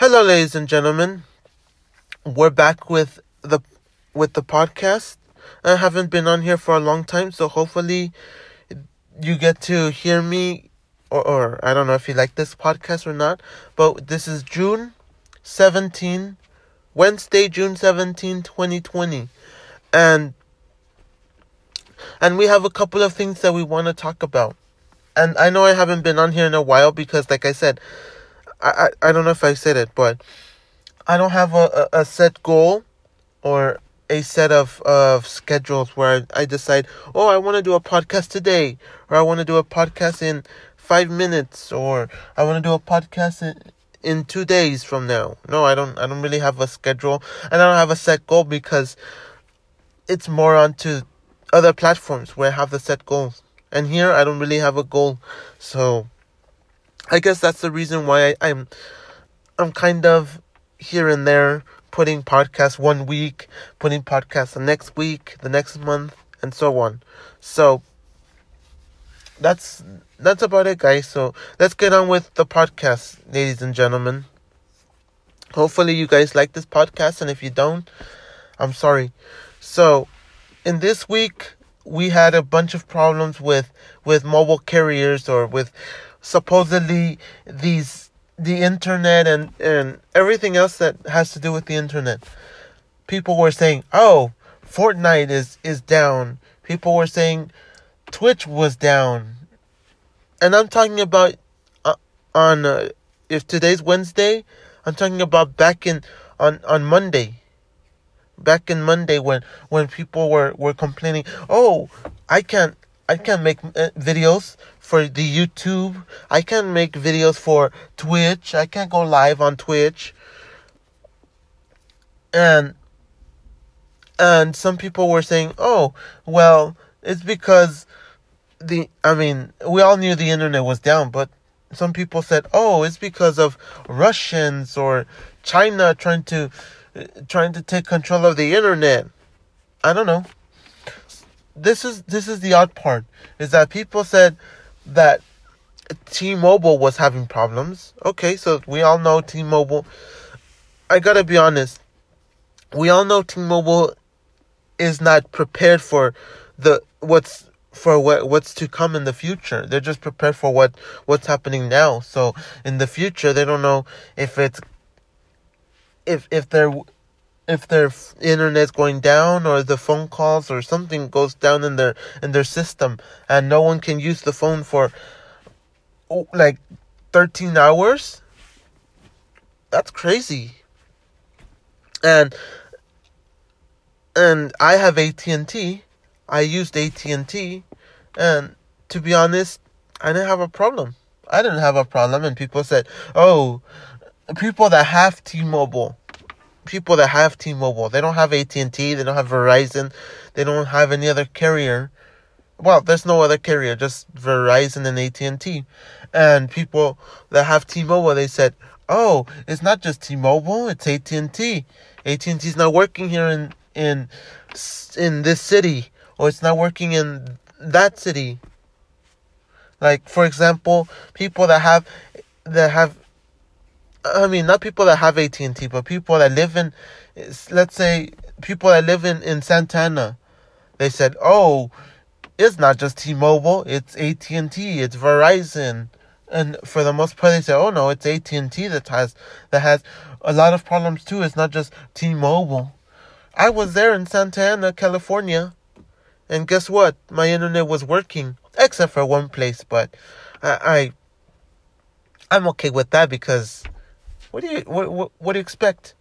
Hello, ladies and gentlemen. We're back with the with the podcast. I haven't been on here for a long time, so hopefully you get to hear me or, or I don't know if you like this podcast or not, but this is June 17 Wednesday, June 17, 2020. And and we have a couple of things that we want to talk about. And I know I haven't been on here in a while because like I said, I, I, I don't know if I said it, but I don't have a, a, set goal or a set of, of schedules where I, I decide, oh, I want to do a podcast today, or I want to do a podcast in five minutes, or I want to do a podcast in, in two days from now. No, I don't. I don't really have a schedule, and I don't have a set goal because it's more onto other platforms where I have the set goals, and here I don't really have a goal. So, I guess that's the reason why I, I'm, I'm kind of here and there putting podcasts one week, putting podcasts the next week, the next month, and so on. So that's that's about it, guys. So let's get on with the podcast, ladies and gentlemen. Hopefully, you guys like this podcast, and if you don't, I'm sorry. So, in this week, we had a bunch of problems with with mobile carriers or with supposedly these the internet and and everything else that has to do with the internet. People were saying, "Oh, Fortnite is is down." People were saying Twitch was down and I'm talking about uh, on uh, if today's Wednesday, I'm talking about back in on on Monday. Back in Monday when when people were were complaining, "Oh, I can't I can't make uh, videos for the YouTube. I can't make videos for Twitch. I can't go live on Twitch." And and some people were saying, "Oh, well, it's because the I mean, we all knew the internet was down, but some people said, "Oh, it's because of Russians or China trying to trying to take control of the internet." I don't know. This is this is the odd part is that people said that T-Mobile was having problems. Okay, so we all know T-Mobile. I got to be honest. We all know T-Mobile is not prepared for the what's for what what's to come in the future. They're just prepared for what what's happening now. So in the future, they don't know if it's if if their if their internet's going down or the phone calls or something goes down in their in their system and no one can use the phone for like 13 hours that's crazy and and I have AT&T I used AT&T and to be honest, I didn't have a problem. I didn't have a problem and people said, "Oh, people that have T-Mobile, people that have T-Mobile, they don't have AT&T, they don't have Verizon, they don't have any other carrier. Well, there's no other carrier, just Verizon and AT&T. And people that have T-Mobile, they said, "Oh, it's not just T-Mobile, it's AT&T. AT&T's not working here in in in this city." or it's not working in that city. Like for example, people that have that have I mean not people that have AT&T, but people that live in let's say people that live in in Santa Ana. They said, "Oh, it's not just T-Mobile, it's AT&T, it's Verizon." And for the most part, they say, "Oh no, it's AT&T that has that has a lot of problems too. It's not just T-Mobile." I was there in Santa Ana, California, and guess what? My internet was working, except for one place, but I, I am okay with that because what do you what, what what do you expect?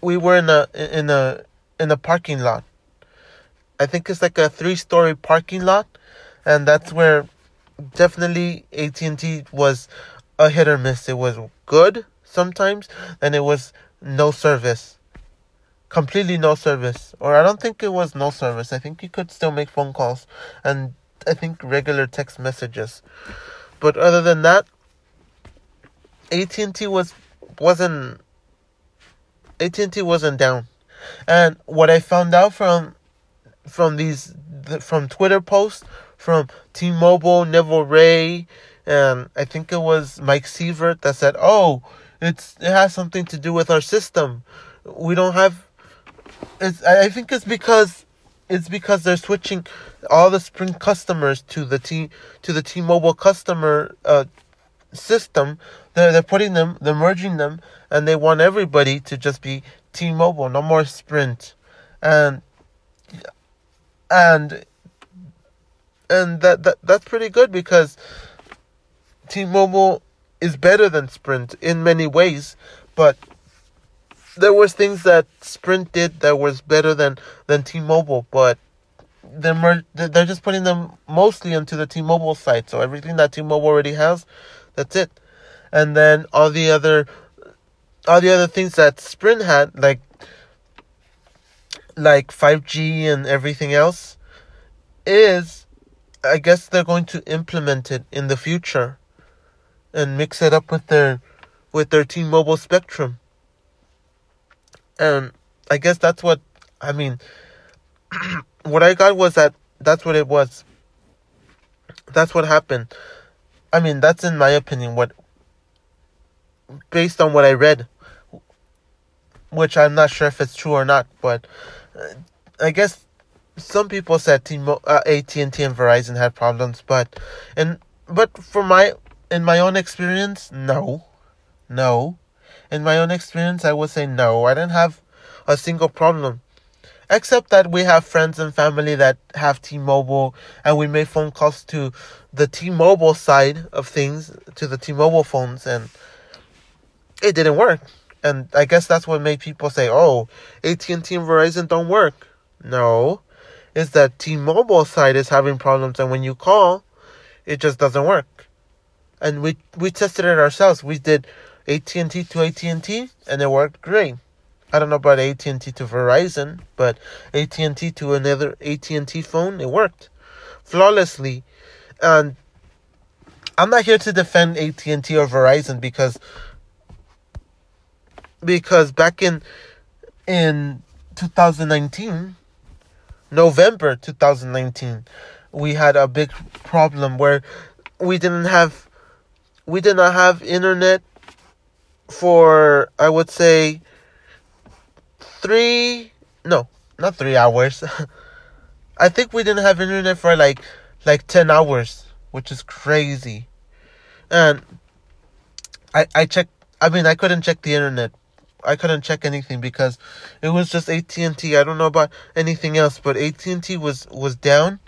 We were in a in a in a parking lot. I think it's like a three story parking lot, and that's where definitely AT and T was a hit or miss. It was good sometimes, and it was no service completely no service. Or I don't think it was no service. I think you could still make phone calls and I think regular text messages. But other than that, AT&T was wasn't AT&T wasn't down. And what I found out from from these from Twitter posts from T-Mobile, Neville Ray, and I think it was Mike Sievert that said, "Oh, It's it has something to do with our system. We don't have. It's I think it's because it's because they're switching all the Sprint customers to the T to the T-Mobile customer uh, system. They're they're putting them, they're merging them, and they want everybody to just be T-Mobile, no more Sprint, and and and that, that that's pretty good because T-Mobile is better than Sprint in many ways, but there was things that Sprint did that was better than than T-Mobile, but they're mer- they're just putting them mostly into the T-Mobile site. So everything that T-Mobile already has, that's it. And then all the other all the other things that Sprint had, like like 5G and everything else, is I guess they're going to implement it in the future and mix it up with their with their T-Mobile Spectrum. And I guess that's what I mean. what I got was that that's what it was. That's what happened. I mean, that's in my opinion what based on what I read, which I'm not sure if it's true or not, but uh, I guess some people said T-Mo- uh, AT&T and Verizon had problems, but and but for my in my own experience, no, no. In my own experience, I would say no. I didn't have a single problem, except that we have friends and family that have T-Mobile, and we made phone calls to the T-Mobile side of things, to the T-Mobile phones, and it didn't work. And I guess that's what made people say, "Oh, AT&T and Verizon don't work." No, It's that T-Mobile side is having problems, and when you call, it just doesn't work. And we we tested it ourselves. We did AT&T to AT&T, and it worked great. I don't know about AT&T to Verizon, but AT&T to another AT&T phone, it worked flawlessly. And I'm not here to defend AT&T or Verizon because because back in in 2019 November 2019, we had a big problem where we didn't have we did not have internet for I would say three no not three hours. I think we didn't have internet for like like ten hours, which is crazy. And I I checked. I mean, I couldn't check the internet I couldn't check anything because it was just AT and T. I don't know about anything else, but AT and T was was down,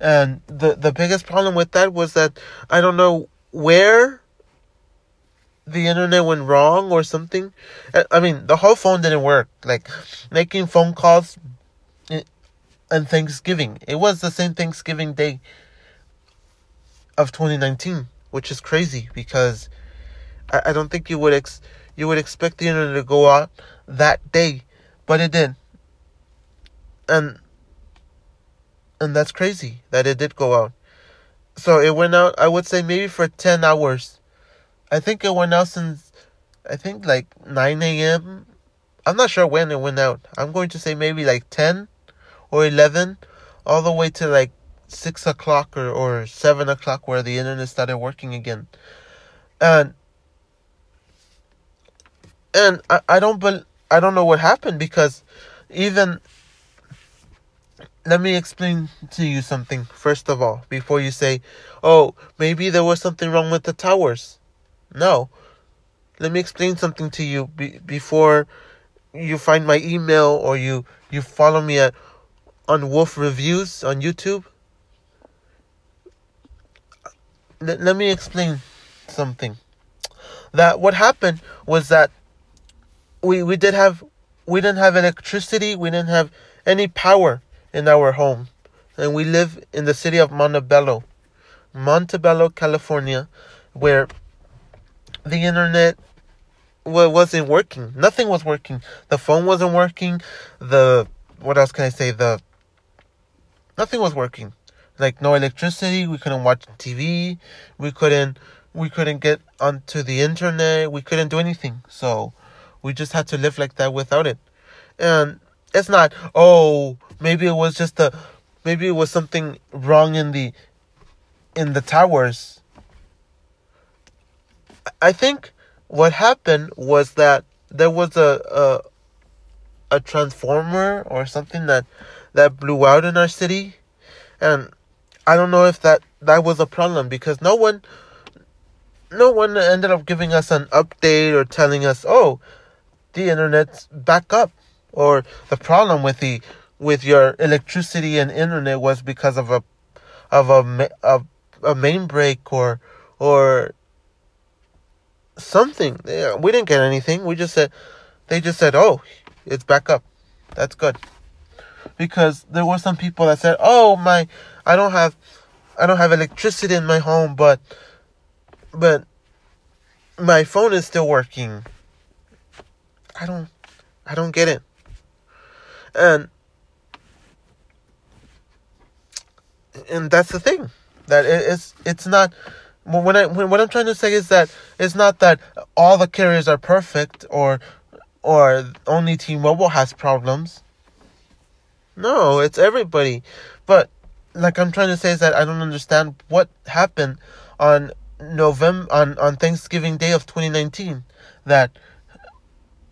and the the biggest problem with that was that I don't know where the internet went wrong or something. I mean, the whole phone didn't work. Like making phone calls and Thanksgiving. It was the same Thanksgiving day of 2019, which is crazy because I, I don't think you would ex you would expect the internet to go out that day, but it did. And and that's crazy that it did go out. So it went out I would say maybe for 10 hours. I think it went out since I think like 9 a.m. I'm not sure when it went out. I'm going to say maybe like 10 or 11 all the way to like 6 o'clock or, or 7 o'clock where the internet started working again. And and I, I don't bel I don't know what happened because even let me explain to you something first of all before you say, "Oh, maybe there was something wrong with the towers." No. Let me explain something to you be, before you find my email or you you follow me at on Wolf Reviews on YouTube. Let, let me explain something. That what happened was that we we did have we didn't have electricity, we didn't have any power in our home. And we live in the city of Montebello, Montebello, California, where the internet wasn't working. Nothing was working. The phone wasn't working. The what else can I say? The nothing was working. Like no electricity. We couldn't watch TV. We couldn't. We couldn't get onto the internet. We couldn't do anything. So we just had to live like that without it. And it's not, oh, maybe it was just a, maybe it was something wrong in the, in the towers. I think what happened was that there was a a, a transformer or something that that blew out in our city, and I don't know if that that was a problem because no one no one ended up giving us an update or telling us, "Oh, the internet's back up," or the problem with the with your electricity and internet was because of a of a a, a main break or or something. Uh, we didn't get anything. We just said they just said, "Oh, it's back up." That's good. Because there were some people that said, "Oh, my I don't have I don't have electricity in my home, but but my phone is still working." I don't I don't get it. And and that's the thing that it's it's not when I when, what I'm trying to say is that it's not that all the carriers are perfect or or only T-Mobile has problems. No, it's everybody. But like I'm trying to say is that I don't understand what happened on November on on Thanksgiving Day of 2019 that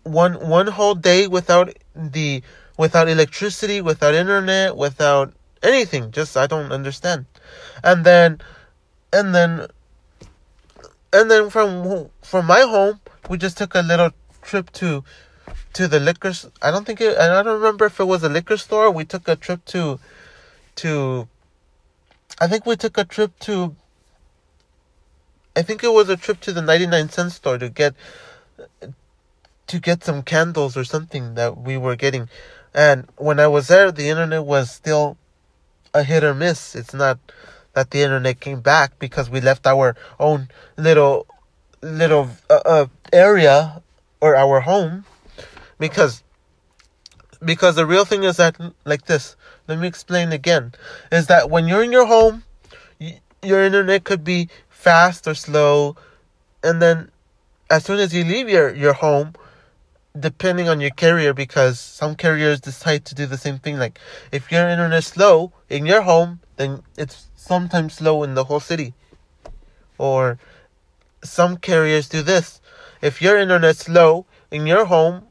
one one whole day without the without electricity, without internet, without anything. Just I don't understand. And then and then and then from from my home, we just took a little trip to to the liquor. I don't think it. I don't remember if it was a liquor store. We took a trip to to. I think we took a trip to. I think it was a trip to the ninety nine cent store to get to get some candles or something that we were getting. And when I was there, the internet was still a hit or miss. It's not that the internet came back because we left our own little little uh, uh, area or our home because because the real thing is that like this let me explain again is that when you're in your home your internet could be fast or slow and then as soon as you leave your your home depending on your carrier because some carriers decide to do the same thing like if your internet slow in your home then it's sometimes slow in the whole city. Or some carriers do this. If your internet's slow in your home,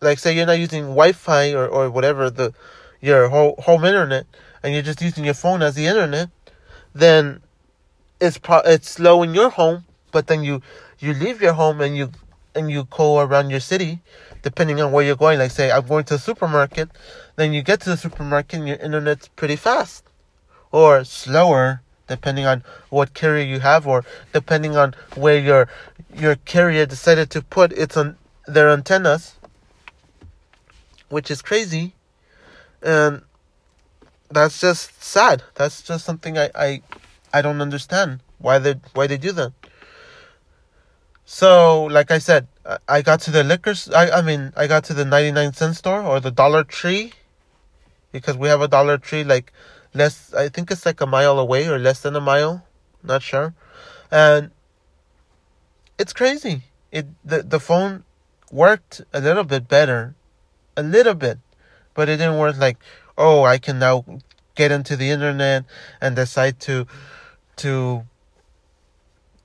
like say you're not using Wi-Fi or, or whatever the your whole home internet, and you're just using your phone as the internet, then it's pro- it's slow in your home. But then you you leave your home and you and you go around your city, depending on where you're going. Like say I'm going to the supermarket, then you get to the supermarket and your internet's pretty fast or slower depending on what carrier you have or depending on where your your carrier decided to put its on their antennas which is crazy. And that's just sad. That's just something i i, I don't understand why they why they do that. So like i said i got to the liquor i i mean i got to the 99 cent store or the dollar tree because we have a dollar tree like less I think it's like a mile away or less than a mile, not sure. And it's crazy. It the the phone worked a little bit better. A little bit. But it didn't work like, oh, I can now get into the internet and decide to to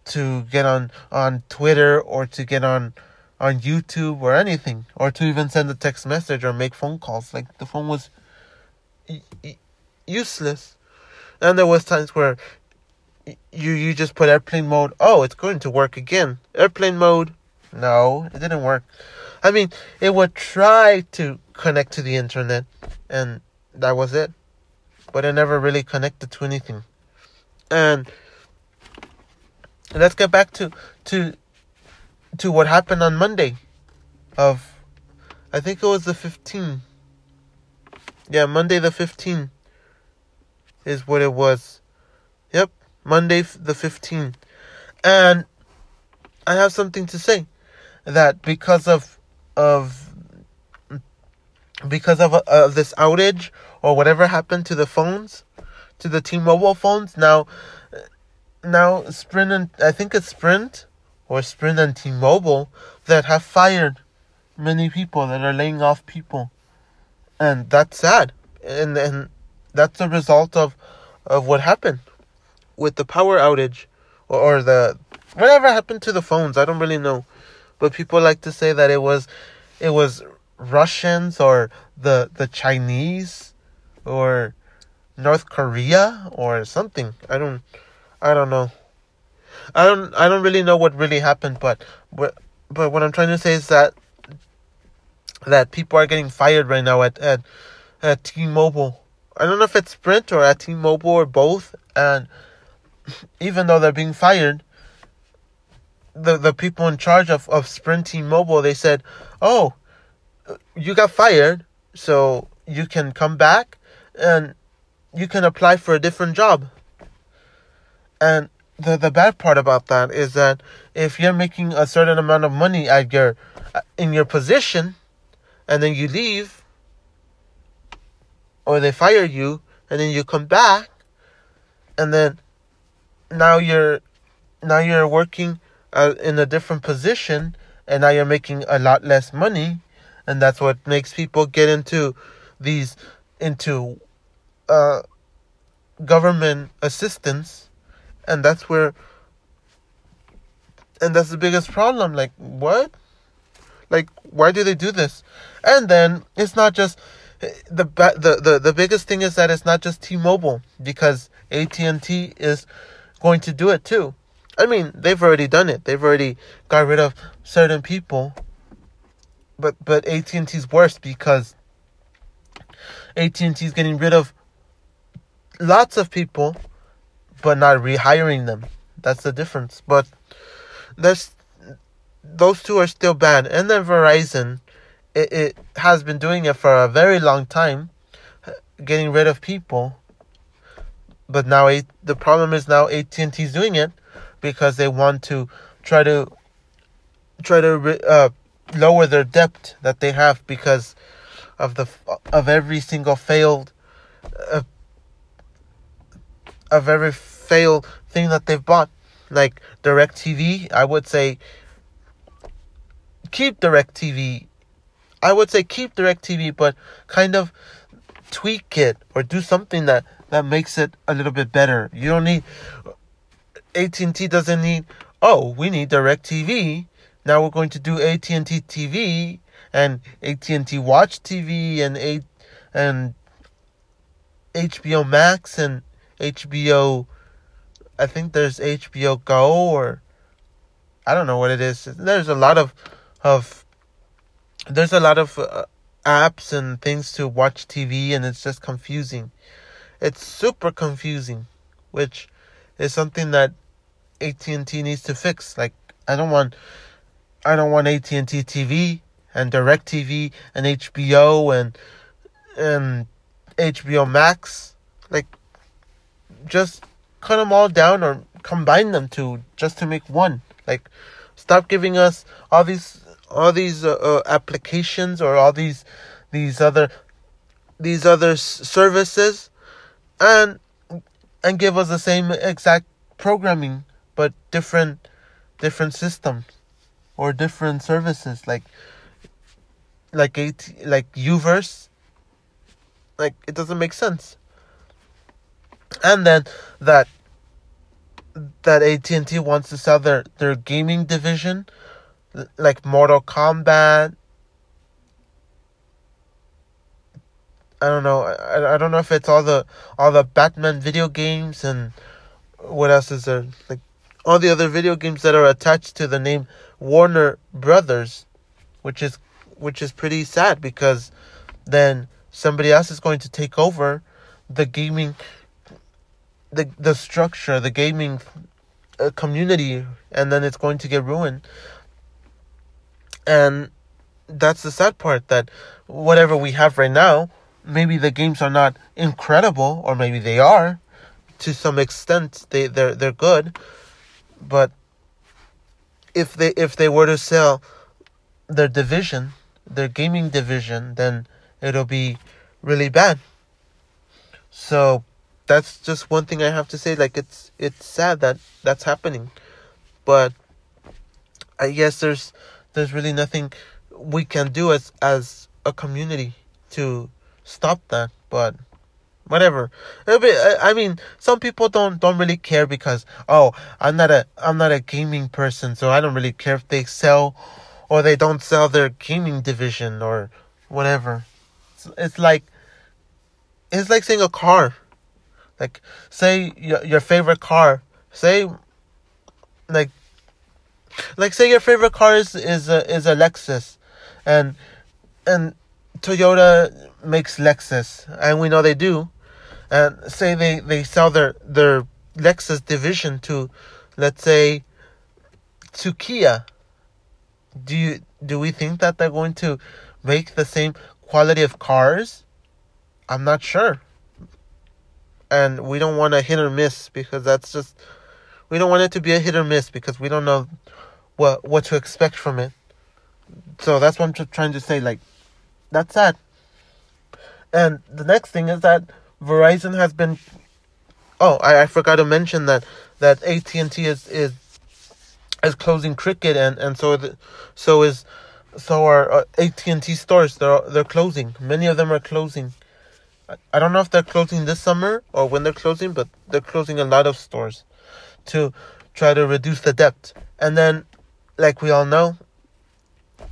to get on on Twitter or to get on on YouTube or anything or to even send a text message or make phone calls like the phone was useless. And there was times where you you just put airplane mode. Oh, it's going to work again. Airplane mode. No, it didn't work. I mean, it would try to connect to the internet, and that was it. But it never really connected to anything. And let's get back to to to what happened on Monday. Of, I think it was the 15th. Yeah, Monday the 15th is what it was. Yep, Monday the 15th. And I have something to say that because of of because of, uh, of this outage or whatever happened to the phones, to the T-Mobile phones, now now Sprint and I think it's Sprint or Sprint and T-Mobile that have fired many people that are laying off people. And that's sad. And and that's a result of of what happened with the power outage or, or the whatever happened to the phones? I don't really know, but people like to say that it was, it was Russians or the the Chinese, or North Korea or something. I don't, I don't know. I don't, I don't really know what really happened, but, but, but what I'm trying to say is that that people are getting fired right now at at at T-Mobile. I don't know if it's Sprint or at T-Mobile or both, and even though they're being fired, the the people in charge of, of Sprint T-Mobile they said, "Oh, you got fired, so you can come back and you can apply for a different job." And the the bad part about that is that if you're making a certain amount of money at your in your position, and then you leave, or they fire you, and then you come back, and then now you're now you're working uh, in a different position and now you're making a lot less money and that's what makes people get into these into uh, government assistance and that's where and that's the biggest problem like what? Like why do they do this? And then it's not just the the the, the biggest thing is that it's not just T-Mobile because AT&T is going to do it too. I mean, they've already done it. They've already got rid of certain people. But but AT&T's worse because AT&T's getting rid of lots of people but not rehiring them. That's the difference. But there's those two are still bad. And then Verizon it, it has been doing it for a very long time getting rid of people. But now the problem is now AT&T is doing it because they want to try to try to uh, lower their debt that they have because of the of every single failed uh, of every failed thing that they've bought. Like DirecTV I would say keep DirecTV I would say keep DirecTV but kind of tweak it or do something that that makes it a little bit better. You don't need AT&T doesn't need oh, we need DirecTV. Now we're going to do AT&T TV and AT&T Watch TV and a and HBO Max and HBO I think there's HBO Go or I don't know what it is. There's a lot of of there's a lot of uh, apps and things to watch TV and it's just confusing. It's super confusing, which is something that AT&T needs to fix. Like I don't want I don't want AT&T TV and DirecTV and HBO and and HBO Max like just cut them all down or combine them to just to make one. Like stop giving us all these all these uh, uh, applications or all these these other these other services and and give us the same exact programming but different different systems or different services like like AT, like Uverse. Like it doesn't make sense. And then that that AT&T wants to sell their their gaming division like Mortal Kombat I don't know. I, I don't know if it's all the all the Batman video games and what else is there? Like all the other video games that are attached to the name Warner Brothers, which is which is pretty sad because then somebody else is going to take over the gaming the the structure, the gaming uh, community and then it's going to get ruined. And that's the sad part that whatever we have right now maybe the games are not incredible, or maybe they are to some extent. They they're they're good, but if they if they were to sell their division, their gaming division, then it'll be really bad. So that's just one thing I have to say. Like it's it's sad that that's happening, but I guess there's there's really nothing we can do as as a community to stop that, but whatever. I mean, some people don't don't really care because oh, I'm not a I'm not a gaming person, so I don't really care if they sell or they don't sell their gaming division or whatever. It's, it's like it's like saying a car. Like say your your favorite car. Say like like say your favorite car is is a is a Lexus and and Toyota makes Lexus and we know they do and say they, they sell their, their Lexus division to, let's say, to Kia, do you, do we think that they're going to make the same quality of cars? I'm not sure. And we don't want a hit or miss because that's just, we don't want it to be a hit or miss because we don't know what, what to expect from it. So that's what I'm trying to say. Like, that's sad. And the next thing is that Verizon has been. Oh, I, I forgot to mention that that AT and T is is is closing Cricket, and and so the, so is so are uh, AT and T stores. They're they're closing. Many of them are closing. I, I don't know if they're closing this summer or when they're closing, but they're closing a lot of stores to try to reduce the debt. And then, like we all know,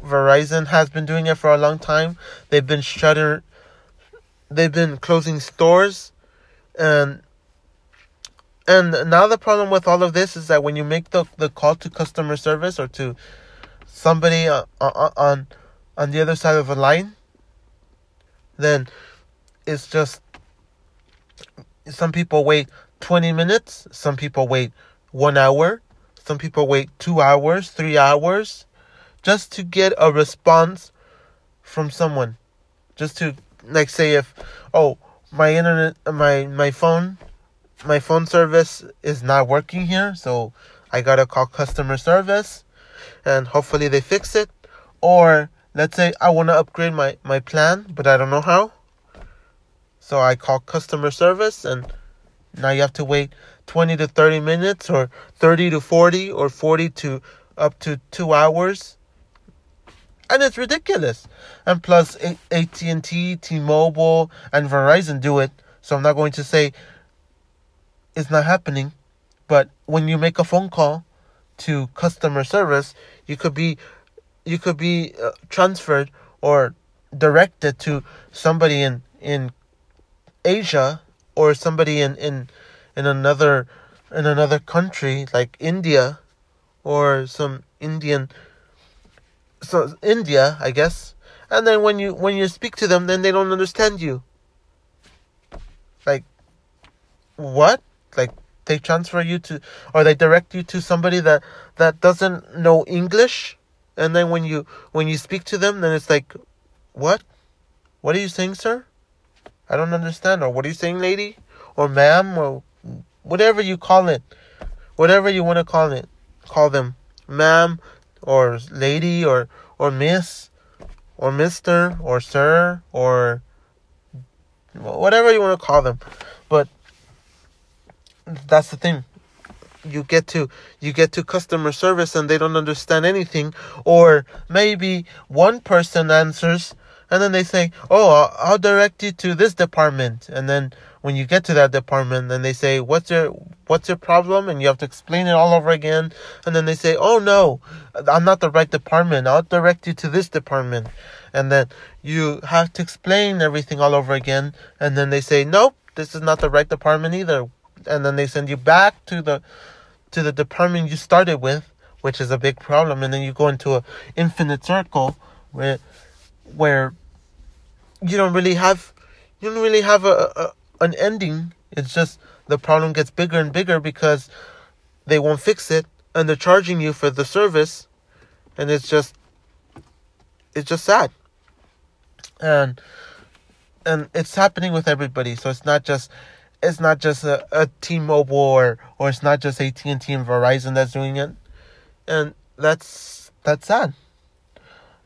Verizon has been doing it for a long time. They've been shuttering they've been closing stores and and now the problem with all of this is that when you make the, the call to customer service or to somebody on, on on the other side of the line then it's just some people wait 20 minutes some people wait 1 hour some people wait 2 hours 3 hours just to get a response from someone. Just to like say if oh my internet my my phone my phone service is not working here so i gotta call customer service and hopefully they fix it. Or let's say i want to upgrade my my plan but i don't know how. So i call customer service and now you have to wait 20 to 30 minutes or 30 to 40 or 40 to up to 2 hours and it's ridiculous. And plus, AT and T, T-Mobile, and Verizon do it. So I'm not going to say it's not happening, but when you make a phone call to customer service, you could be you could be uh, transferred or directed to somebody in in Asia or somebody in in in another in another country like India or some Indian so India, I guess. And then when you when you speak to them, then they don't understand you. Like, what? Like they transfer you to, or they direct you to somebody that that doesn't know English, and then when you when you speak to them, then it's like, what? What are you saying, sir? I don't understand. Or what are you saying, lady? Or ma'am? Or whatever you call it, whatever you want to call it, call them, ma'am, or lady or or miss or mister or sir or whatever you want to call them. But that's the thing. You get to you get to customer service and they don't understand anything or maybe one person answers and then they say oh i'll direct you to this department. And then when you get to that department then they say what's your what's your problem? And you have to explain it all over again. And then they say oh no i'm not the right department. I'll direct you to this department. And then you have to explain everything all over again. And then they say nope this is not the right department either. And then they send you back to the to the department you started with which is a big problem. And then you go into an infinite circle where where you don't really have you don't really have a, a an ending. It's just the problem gets bigger and bigger because they won't fix it and they're charging you for the service and it's just it's just sad. And and it's happening with everybody. So it's not just it's not just a, a T-Mobile or or it's not just AT&T and Verizon that's doing it. And that's that's sad.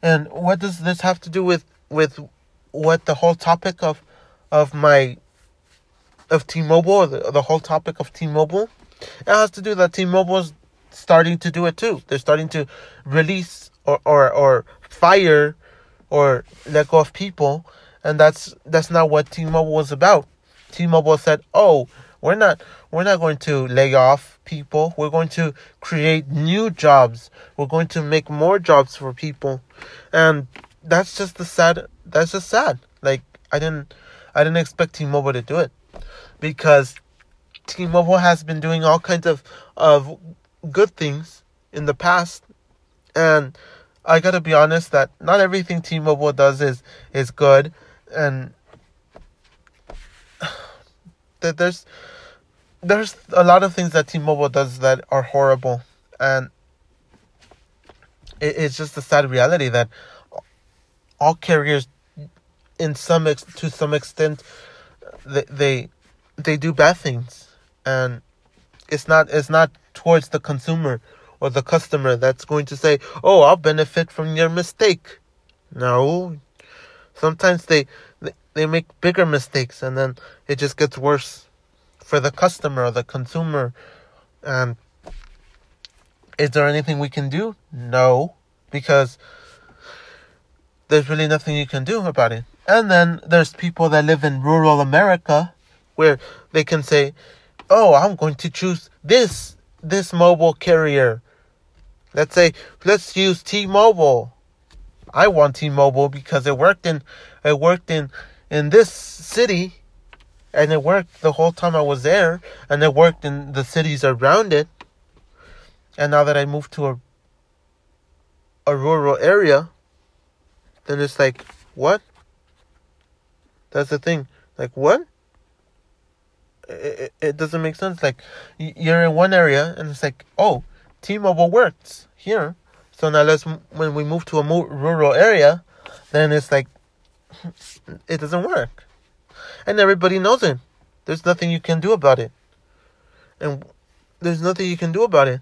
And what does this have to do with with what the whole topic of of my of T-Mobile, the, the whole topic of T-Mobile, it has to do that T-Mobile is starting to do it too. They're starting to release or, or, or fire or let go of people, and that's that's not what T-Mobile was about. T-Mobile said, "Oh, we're not we're not going to lay off people. We're going to create new jobs. We're going to make more jobs for people." And that's just the sad that's just sad. Like I didn't I didn't expect T-Mobile to do it because T-Mobile has been doing all kinds of of good things in the past. And I got to be honest that not everything T-Mobile does is is good. And that there's there's a lot of things that T-Mobile does that are horrible. And it, it's just a sad reality that all carriers in some ex- to some extent they, they they do bad things and it's not it's not towards the consumer or the customer that's going to say oh i'll benefit from your mistake. No. Sometimes they they, make bigger mistakes and then it just gets worse for the customer or the consumer. And is there anything we can do? No because there's really nothing you can do about it. And then there's people that live in rural America where they can say, "Oh, I'm going to choose this this mobile carrier." Let's say let's use T-Mobile. I want T-Mobile because it worked in it worked in in this city and it worked the whole time I was there and it worked in the cities around it. And now that I moved to a a rural area, then it's like, what? That's the thing. Like what? It, it, doesn't make sense. Like you're in one area and it's like, oh, T-Mobile works here. So now let's when we move to a more rural area, then it's like it doesn't work, and everybody knows it. There's nothing you can do about it, and there's nothing you can do about it.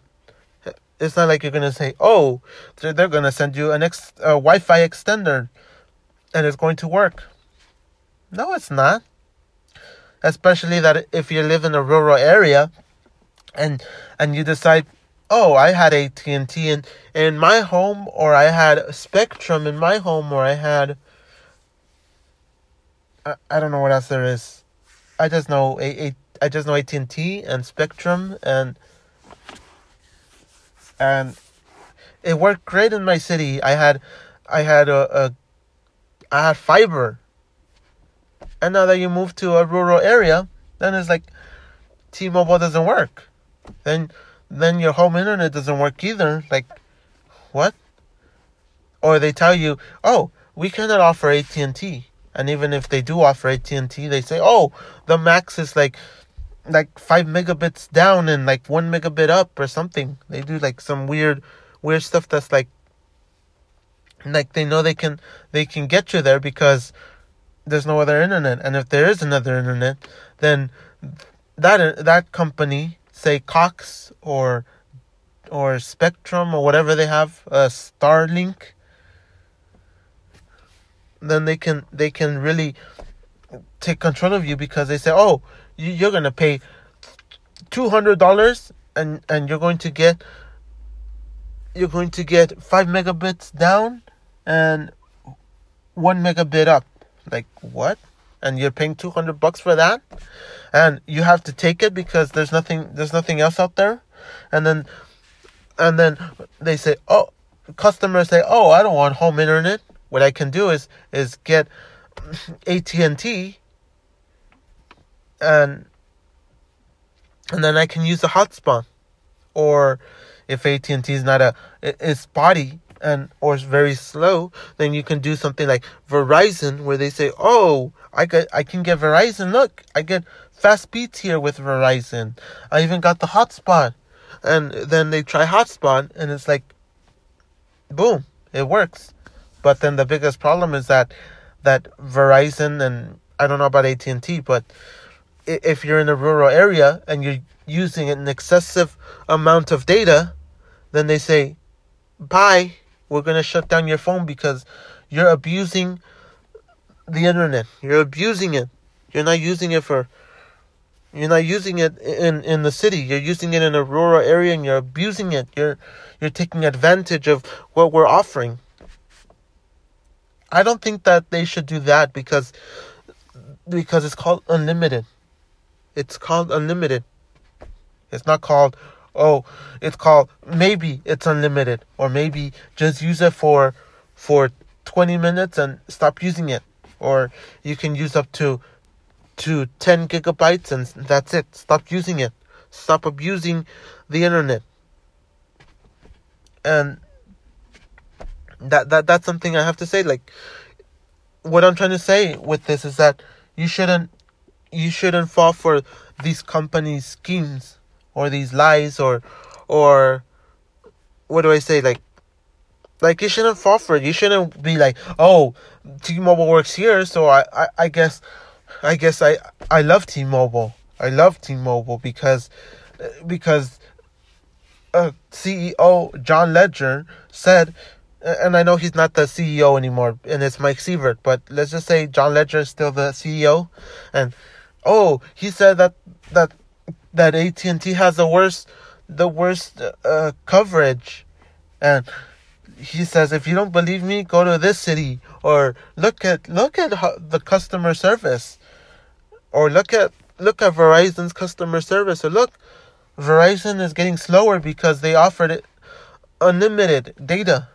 It's not like you're gonna say, "Oh, they're, they're gonna send you an ex a Wi-Fi extender, and it's going to work." No, it's not. Especially that if you live in a rural area and and you decide, "Oh, I had AT&T in in my home or I had Spectrum in my home or I had I, I don't know what else there is. I just know a, a I just know AT&T and Spectrum and and it worked great in my city. I had I had a, a I had fiber and now that you move to a rural area, then it's like T-Mobile doesn't work. Then then your home internet doesn't work either. Like what? Or they tell you, "Oh, we cannot offer AT&T." And even if they do offer AT&T, they say, "Oh, the max is like like 5 megabits down and like 1 megabit up or something." They do like some weird weird stuff that's like like they know they can they can get you there because there's no other internet. And if there is another internet, then that that company, say Cox or or Spectrum or whatever they have, uh, Starlink, then they can they can really take control of you because they say, oh, you're gonna pay two hundred dollars and and you're going to get you're going to get five megabits down and one megabit up like what? And you're paying 200 bucks for that? And you have to take it because there's nothing there's nothing else out there? And then and then they say, "Oh, customers say, "Oh, I don't want home internet." What I can do is is get AT&T and and then I can use a hotspot. Or if AT&T is not a it's spotty, and or very slow, then you can do something like Verizon where they say, "Oh, I got I can get Verizon. Look, I get fast speeds here with Verizon. I even got the hotspot." And then they try hotspot and it's like boom, it works. But then the biggest problem is that that Verizon and I don't know about AT&T, but if you're in a rural area and you're using an excessive amount of data, then they say, bye, we're going to shut down your phone because you're abusing the internet. You're abusing it. You're not using it for you're not using it in in the city. You're using it in a rural area and you're abusing it. You're you're taking advantage of what we're offering. I don't think that they should do that because because it's called unlimited. It's called unlimited. It's not called oh, it's called maybe it's unlimited or maybe just use it for for 20 minutes and stop using it or you can use up to to 10 gigabytes and that's it. Stop using it. Stop abusing the internet. And that that that's something I have to say like what I'm trying to say with this is that you shouldn't you shouldn't fall for these companies schemes or these lies or or what do I say like like you shouldn't fall for it. You shouldn't be like, oh, T-Mobile works here, so I, I, I guess, I guess I, I love T-Mobile. I love T-Mobile because, because, uh, CEO John Legere said, and I know he's not the CEO anymore, and it's Mike Sievert, but let's just say John Legere is still the CEO, and oh, he said that that that AT and T has the worst, the worst uh, coverage, and he says, if you don't believe me, go to this city or look at look at the customer service, or look at look at Verizon's customer service, or look, Verizon is getting slower because they offered it unlimited data,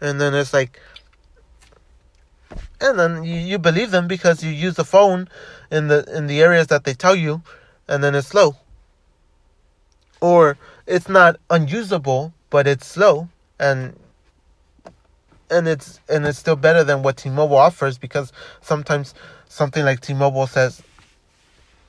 and then it's like, and then you, you believe them because you use the phone in the in the areas that they tell you, and then it's slow, or it's not unusable but it's slow and and it's and it's still better than what T-Mobile offers because sometimes something like T-Mobile says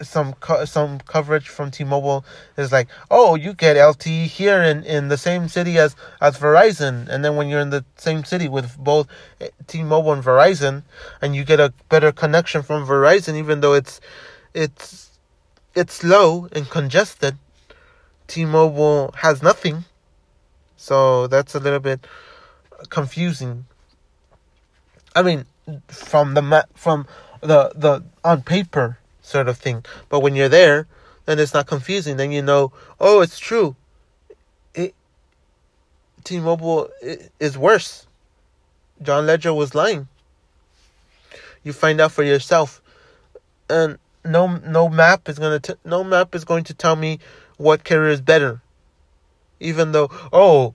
some co- some coverage from T-Mobile is like, oh, you get LTE here in, in the same city as as Verizon, and then when you're in the same city with both eh, T-Mobile and Verizon, and you get a better connection from Verizon, even though it's it's it's low and congested, T-Mobile has nothing. So that's a little bit confusing. I mean, from the ma- from the the on paper sort of thing, but when you're there, then it's not confusing. Then you know, oh, it's true. It T-Mobile is worse. John Legere was lying. You find out for yourself, and no no map is gonna t- no map is going to tell me what carrier is better. Even though oh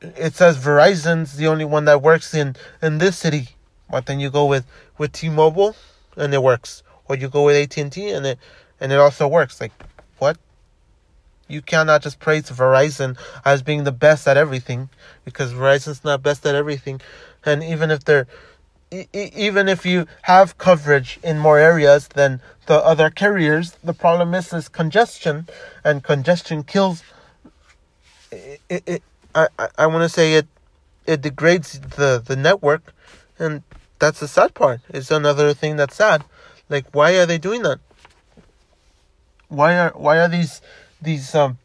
it says Verizon's the only one that works in in this city. But then you go with with T-Mobile and it works. Or you go with AT&T and it and it also works. Like what? You cannot just praise Verizon as being the best at everything because Verizon's not best at everything. And even if they're even if you have coverage in more areas than the other carriers, the problem is is congestion, and congestion kills it, it, I, I want to say it it degrades the, the network and that's the sad part. It's another thing that's sad. Like why are they doing that? Why are why are these these um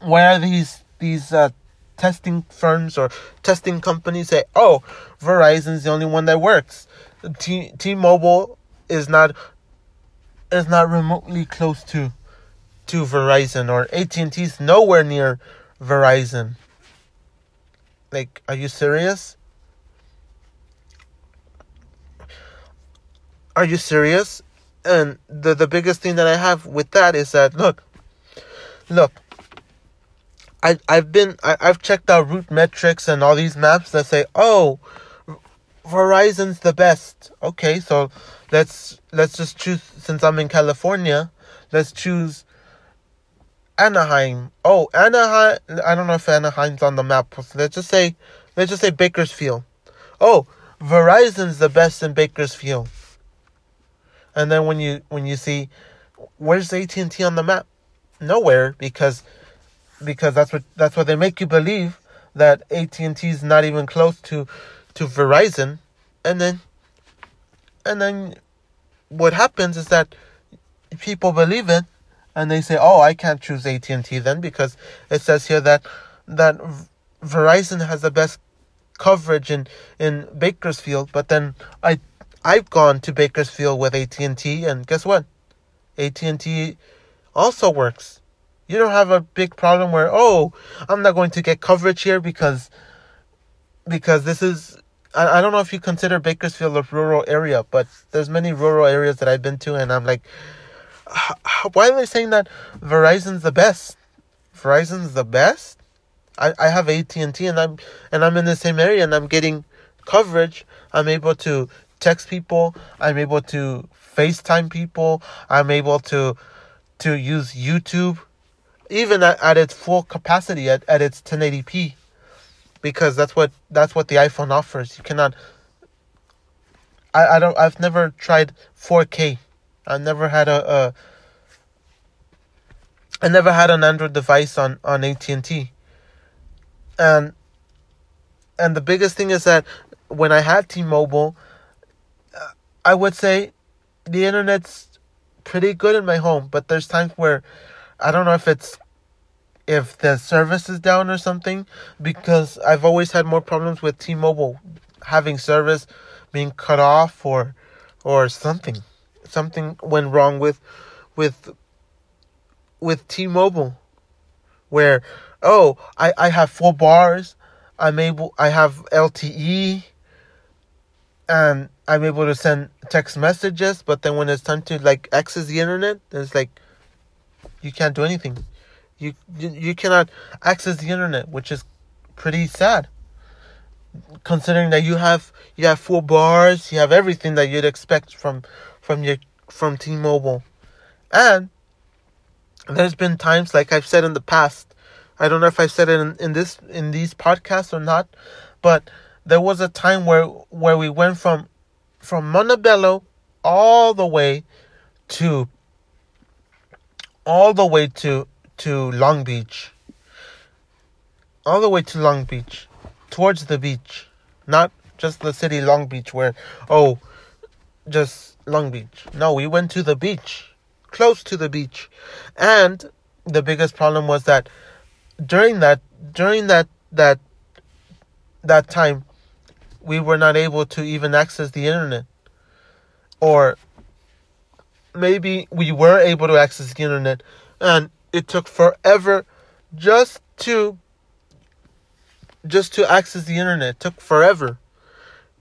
why are these these uh testing firms or testing companies say, "Oh, Verizon's the only one that works." T T-Mobile is not is not remotely close to to Verizon or AT&T is nowhere near Verizon. Like, are you serious? Are you serious? And the the biggest thing that I have with that is that look, look. I I've been I, I've checked out RootMetrics and all these maps that say, oh, Verizon's the best. Okay, so let's let's just choose since I'm in California, let's choose Anaheim. Oh, Anaheim. I don't know if Anaheim's on the map. Let's just say, let's just say Bakersfield. Oh, Verizon's the best in Bakersfield. And then when you when you see, where's AT and T on the map? Nowhere because because that's what that's what they make you believe that AT and T is not even close to to Verizon, and then and then what happens is that people believe it and they say, "Oh, I can't choose AT&T then because it says here that that Verizon has the best coverage in in Bakersfield." But then I I've gone to Bakersfield with AT&T and guess what? AT&T also works. You don't have a big problem where, "Oh, I'm not going to get coverage here because because this is I, I don't know if you consider Bakersfield a rural area, but there's many rural areas that I've been to and I'm like why are they saying that Verizon's the best? Verizon's the best. I, I have AT and T, and I'm and I'm in the same area, and I'm getting coverage. I'm able to text people. I'm able to FaceTime people. I'm able to to use YouTube, even at, at its full capacity at, at its 1080p, because that's what that's what the iPhone offers. You cannot. I, I don't. I've never tried 4K. I've never had a, a I never had an Android device on on AT and T, and and the biggest thing is that when I had T-Mobile, uh, I would say the internet's pretty good in my home, but there's times where I don't know if it's if the service is down or something because I've always had more problems with T-Mobile having service being cut off or or something something went wrong with with with T-Mobile where oh I I have four bars I'm able I have LTE and I'm able to send text messages, but then when it's time to like access the internet, it's like you can't do anything. You, you cannot access the internet, which is pretty sad. Considering that you have you have full bars, you have everything that you'd expect from from your from T-Mobile, and there's been times like I've said in the past. I don't know if I said it in, in this in these podcasts or not, but there was a time where where we went from from Montebello all the way to all the way to to Long Beach. All the way to Long Beach. Towards the beach. Not just the city Long Beach where oh just Long Beach. No, we went to the beach. Close to the beach. And the biggest problem was that during that during that that that time we were not able to even access the internet. Or maybe we were able to access the internet and it took forever just to just to access the internet. It took forever.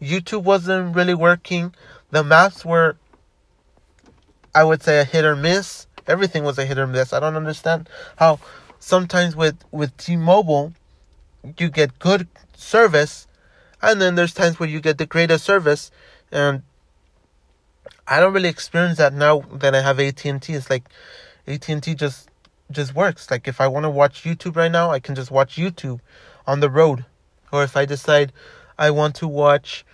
YouTube wasn't really working. The maps were I would say a hit or miss. Everything was a hit or miss. I don't understand how sometimes with with T-Mobile you get good service and then there's times where you get the greatest service and I don't really experience that now that I have AT&T. It's like AT&T just just works. Like if I want to watch YouTube right now, I can just watch YouTube on the road. Or if I decide I want to watch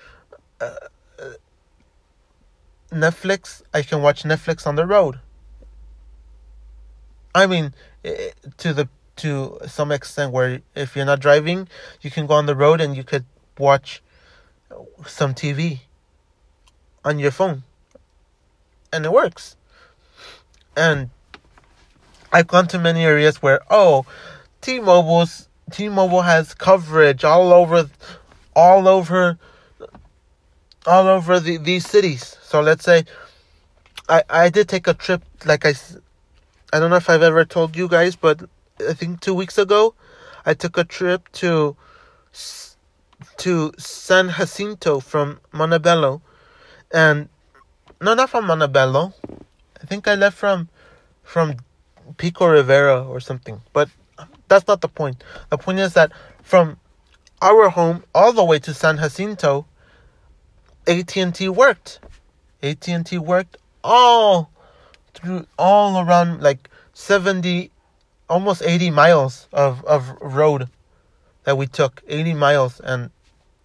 uh, Netflix, I can watch Netflix on the road. I mean, to the to some extent where if you're not driving, you can go on the road and you could watch some TV on your phone. And it works. And I've gone to many areas where oh, T-Mobile's T-Mobile has coverage all over all over all over the, these cities. So let's say I I did take a trip like I I don't know if I've ever told you guys, but I think 2 weeks ago I took a trip to to San Jacinto from Montebello, and no, not from Montebello. I think I left from from Pico Rivera or something. But that's not the point. The point is that from our home all the way to San Jacinto, AT&T worked. AT&T worked all through all around like 70 almost 80 miles of of road that we took 80 miles and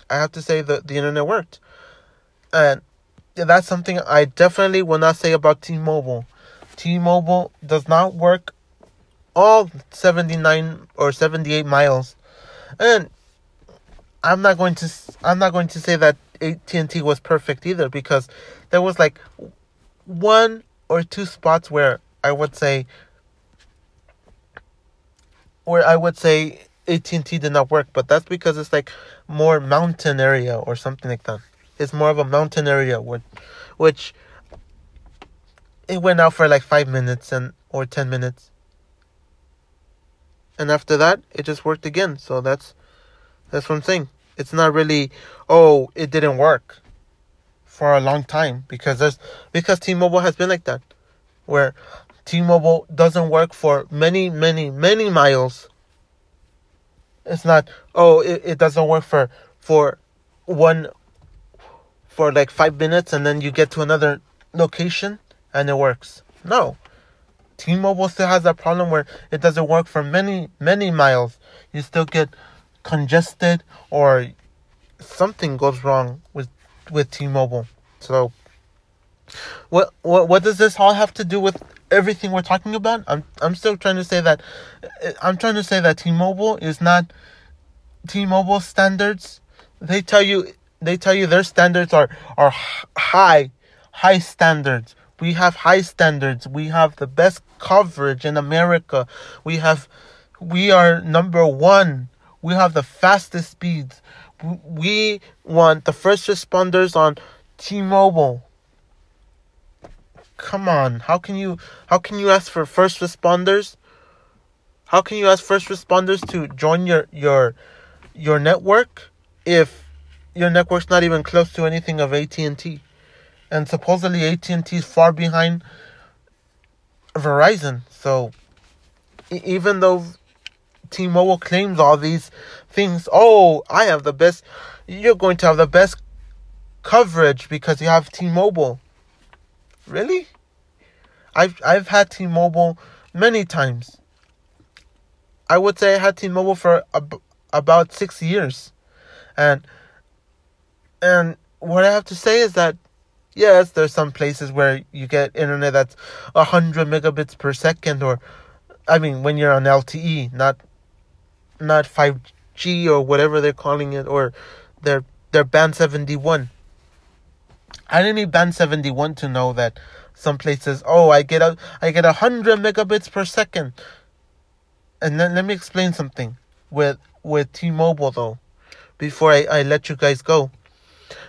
I have to say that the internet worked. And that's something I definitely will not say about T-Mobile. T-Mobile does not work all 79 or 78 miles. And I'm not going to I'm not going to say that AT&T was perfect either because there was like one or two spots where I would say where I would say AT&T did not work, but that's because it's like more mountain area or something like that. It's more of a mountain area which, which it went out for like 5 minutes and or 10 minutes. And after that, it just worked again. So that's that's what I'm saying. It's not really oh, it didn't work for a long time because there's because T-Mobile has been like that. where T-Mobile doesn't work for many, many, many miles. It's not oh it, it doesn't work for for one for like five minutes and then you get to another location and it works. No. T-Mobile still has that problem where it doesn't work for many, many miles. You still get congested or something goes wrong with with T-Mobile. So what what what does this all have to do with everything we're talking about? I'm I'm still trying to say that I'm trying to say that T-Mobile is not T-Mobile standards. They tell you they tell you their standards are are high high standards. We have high standards. We have the best coverage in America. We have we are number 1. We have the fastest speeds. We want the first responders on T-Mobile come on how can you how can you ask for first responders how can you ask first responders to join your your your network if your network's not even close to anything of AT&T and supposedly AT&T is far behind Verizon so even though T-Mobile claims all these things oh I have the best you're going to have the best coverage because you have T-Mobile Really? I've I've had T-Mobile many times. I would say I had T-Mobile for ab- about 6 years. And and what I have to say is that yes, there's some places where you get internet that's 100 megabits per second or I mean when you're on LTE, not not 5G or whatever they're calling it or their their band 71. I didn't need band 71 to know that some places, oh, I get a, I get 100 megabits per second. And then let me explain something with, with T-Mobile though, before I, I let you guys go.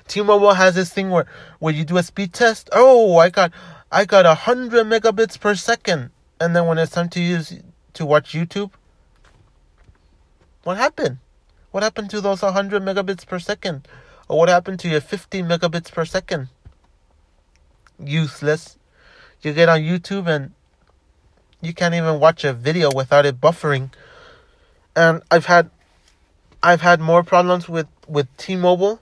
T-Mobile has this thing where, where you do a speed test. Oh, I got, I got 100 megabits per second. And then when it's time to use, to watch YouTube, what happened? What happened to those 100 megabits per second? Or what happened to your 50 megabits per second? Useless. You get on YouTube and you can't even watch a video without it buffering. And I've had I've had more problems with with T-Mobile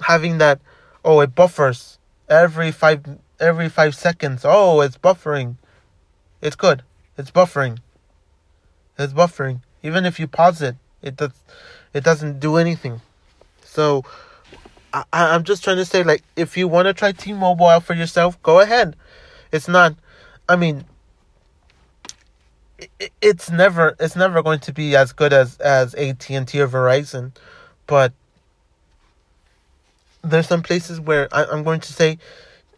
having that oh it buffers every 5 every 5 seconds. Oh, it's buffering. It's good. It's buffering. It's buffering. Even if you pause it, it does it doesn't do anything. So I, I'm just trying to say, like, if you want to try T-Mobile out for yourself, go ahead. It's not. I mean, it, it's never it's never going to be as good as as AT and T or Verizon, but there's some places where I, I'm going to say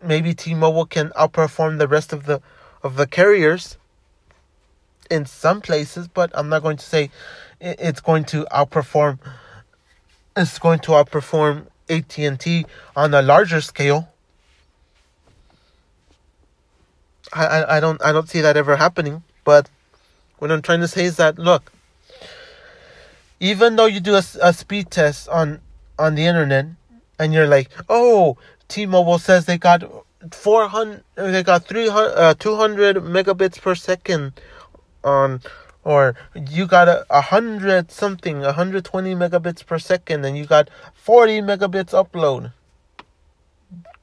maybe T-Mobile can outperform the rest of the of the carriers in some places, but I'm not going to say it's going to outperform It's going to outperform AT&T on a larger scale. I, I, I don't I don't see that ever happening. But what I'm trying to say is that look, even though you do a, a speed test on on the internet and you're like, oh, T-Mobile says they got 400, they got 300, uh, 200 megabits per second on or you got a, a hundred something, 120 megabits per second, and you got 40 megabits upload.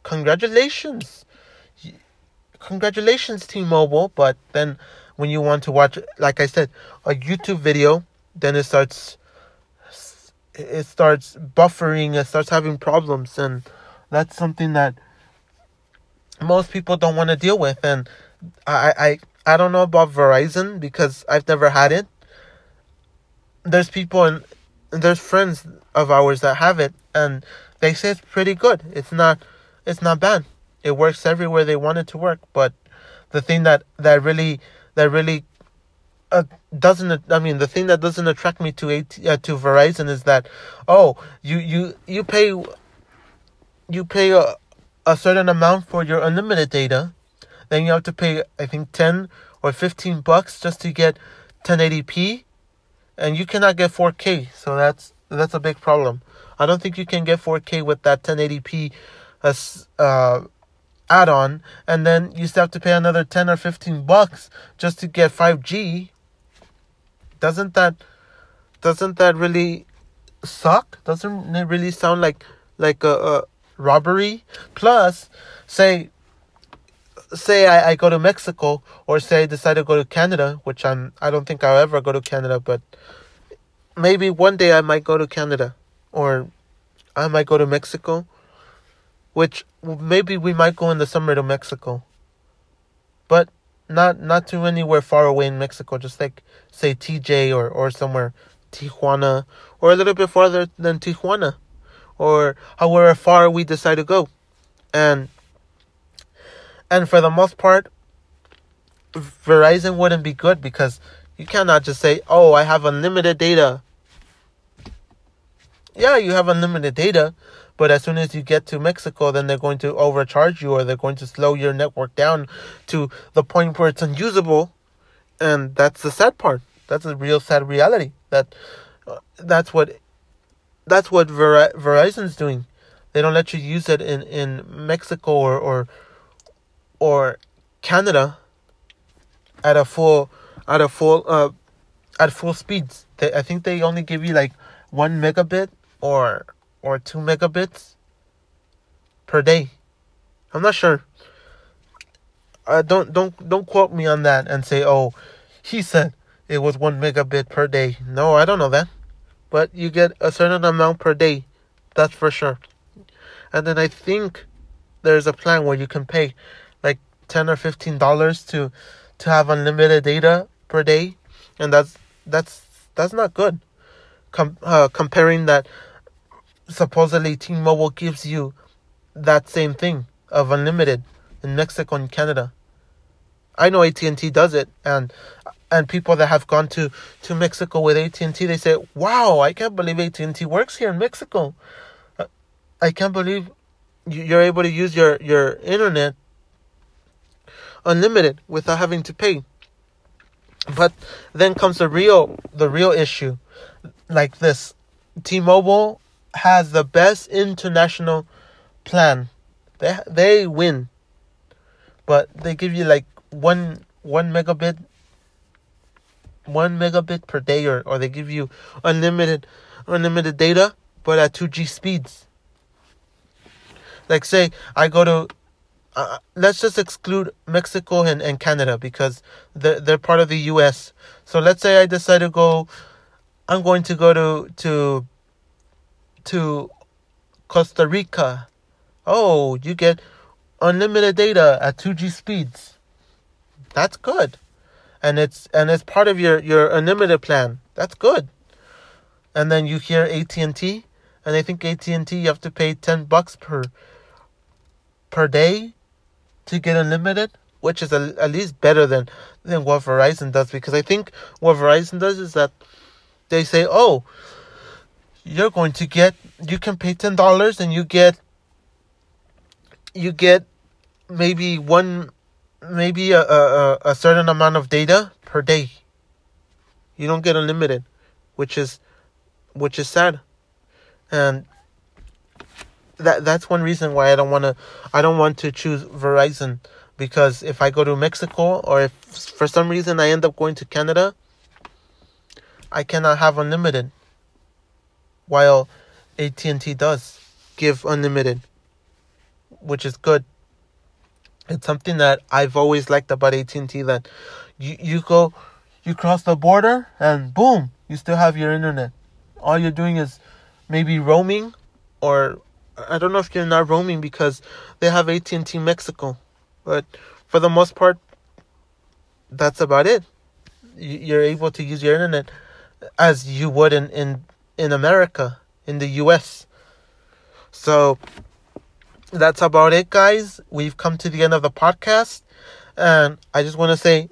Congratulations. Congratulations, T-Mobile. But then when you want to watch, like I said, a YouTube video, then it starts, it starts buffering, it starts having problems, and that's something that most people don't want to deal with. And I, I, I don't know about Verizon because I've never had it. There's people and there's friends of ours that have it and they say it's pretty good. It's not it's not bad. It works everywhere they want it to work, but the thing that that really that really uh, doesn't I mean the thing that doesn't attract me to AT, uh, to Verizon is that oh you you you pay you pay a, a certain amount for your unlimited data then you have to pay I think 10 or 15 bucks just to get 1080p and you cannot get 4K. So that's that's a big problem. I don't think you can get 4K with that 1080p uh, uh add-on and then you still have to pay another 10 or 15 bucks just to get 5G doesn't that doesn't that really suck doesn't it really sound like like a, a robbery plus say say I, I go to Mexico or say I decide to go to Canada, which I'm I don't think I'll ever go to Canada, but maybe one day I might go to Canada or I might go to Mexico, which maybe we might go in the summer to Mexico. But not not to anywhere far away in Mexico, just like say TJ or or somewhere Tijuana or a little bit farther than Tijuana or however far we decide to go. And and for the most part, Verizon wouldn't be good because you cannot just say, "Oh, I have unlimited data." Yeah, you have unlimited data, but as soon as you get to Mexico, then they're going to overcharge you or they're going to slow your network down to the point where it's unusable. And that's the sad part. That's a real sad reality. That uh, that's what that's what Ver- Verizon's doing. They don't let you use it in in Mexico or or or Canada at a full at a full uh at full speeds. They, I think they only give you like one megabit or or two megabits per day. I'm not sure. Uh, don't don't don't quote me on that and say, oh, he said it was one megabit per day. No, I don't know that, but you get a certain amount per day. That's for sure. And then I think there's a plan where you can pay like ten or fifteen dollars to to have unlimited data per day, and that's that's that's not good. Com- uh, comparing that, supposedly T-Mobile gives you that same thing of unlimited in Mexico and Canada. I know AT&T does it, and and people that have gone to to Mexico with AT&T, they say, "Wow, I can't believe AT&T works here in Mexico. Uh, I can't believe you're able to use your your internet unlimited without having to pay. But then comes the real the real issue like this. T-Mobile has the best international plan. They they win. But they give you like 1 1 megabit 1 megabit per day or, or they give you unlimited unlimited data but at 2G speeds. Like say I go to uh, let's just exclude Mexico and, and Canada because they're, they're part of the US. So let's say I decide to go, I'm going to go to, to, to Costa Rica. Oh, you get unlimited data at 2G speeds. That's good. And it's, and it's part of your, your unlimited plan. That's good. And then you hear AT&T and I think AT&T you have to pay 10 bucks per, per day to get unlimited, which is a, at least better than than what Verizon does. Because I think what Verizon does is that they say, "Oh, you're going to get you can pay ten dollars and you get you get maybe one maybe a, a a certain amount of data per day. You don't get unlimited, which is which is sad, and that that's one reason why I don't want to I don't want to choose Verizon because if I go to Mexico or if for some reason I end up going to Canada, I cannot have unlimited. While AT&T does give unlimited, which is good. It's something that I've always liked about AT&T that you you go you cross the border and boom, you still have your internet. All you're doing is maybe roaming or I don't know if you're not roaming because they have AT&T Mexico, but for the most part, that's about it. You're able to use your internet as you would in in in America, in the U.S. So that's about it, guys. We've come to the end of the podcast, and I just want to say,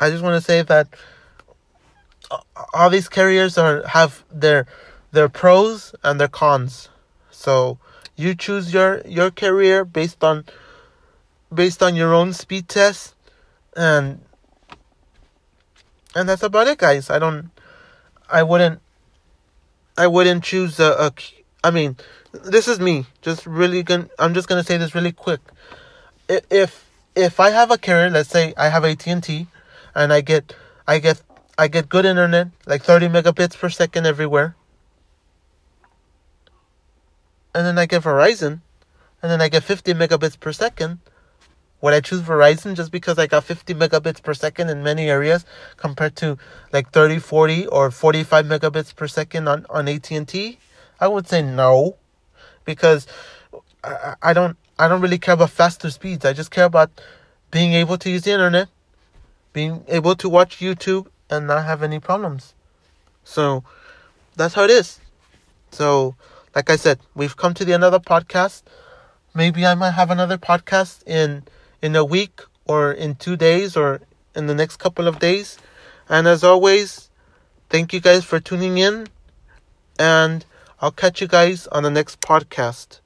I just want to say that uh, all these carriers are have their their pros and their cons. So you choose your your career based on based on your own speed test and and that's about it guys i don't i wouldn't i wouldn't choose a, a I mean, this is me. Just really gonna. I'm just gonna say this really quick. If if I have a carrier, let's say I have AT and T, and I get I get I get good internet, like 30 megabits per second everywhere. And then I get Verizon, and then I get 50 megabits per second. Would I choose Verizon just because I got 50 megabits per second in many areas compared to like 30, 40 or 45 megabits per second on, on AT&T? I would say no because I, I don't I don't really care about faster speeds. I just care about being able to use the internet, being able to watch YouTube and not have any problems. So that's how it is. So, like I said, we've come to the end of the podcast. Maybe I might have another podcast in in a week or in 2 days or in the next couple of days. And as always, thank you guys for tuning in and I'll catch you guys on the next podcast.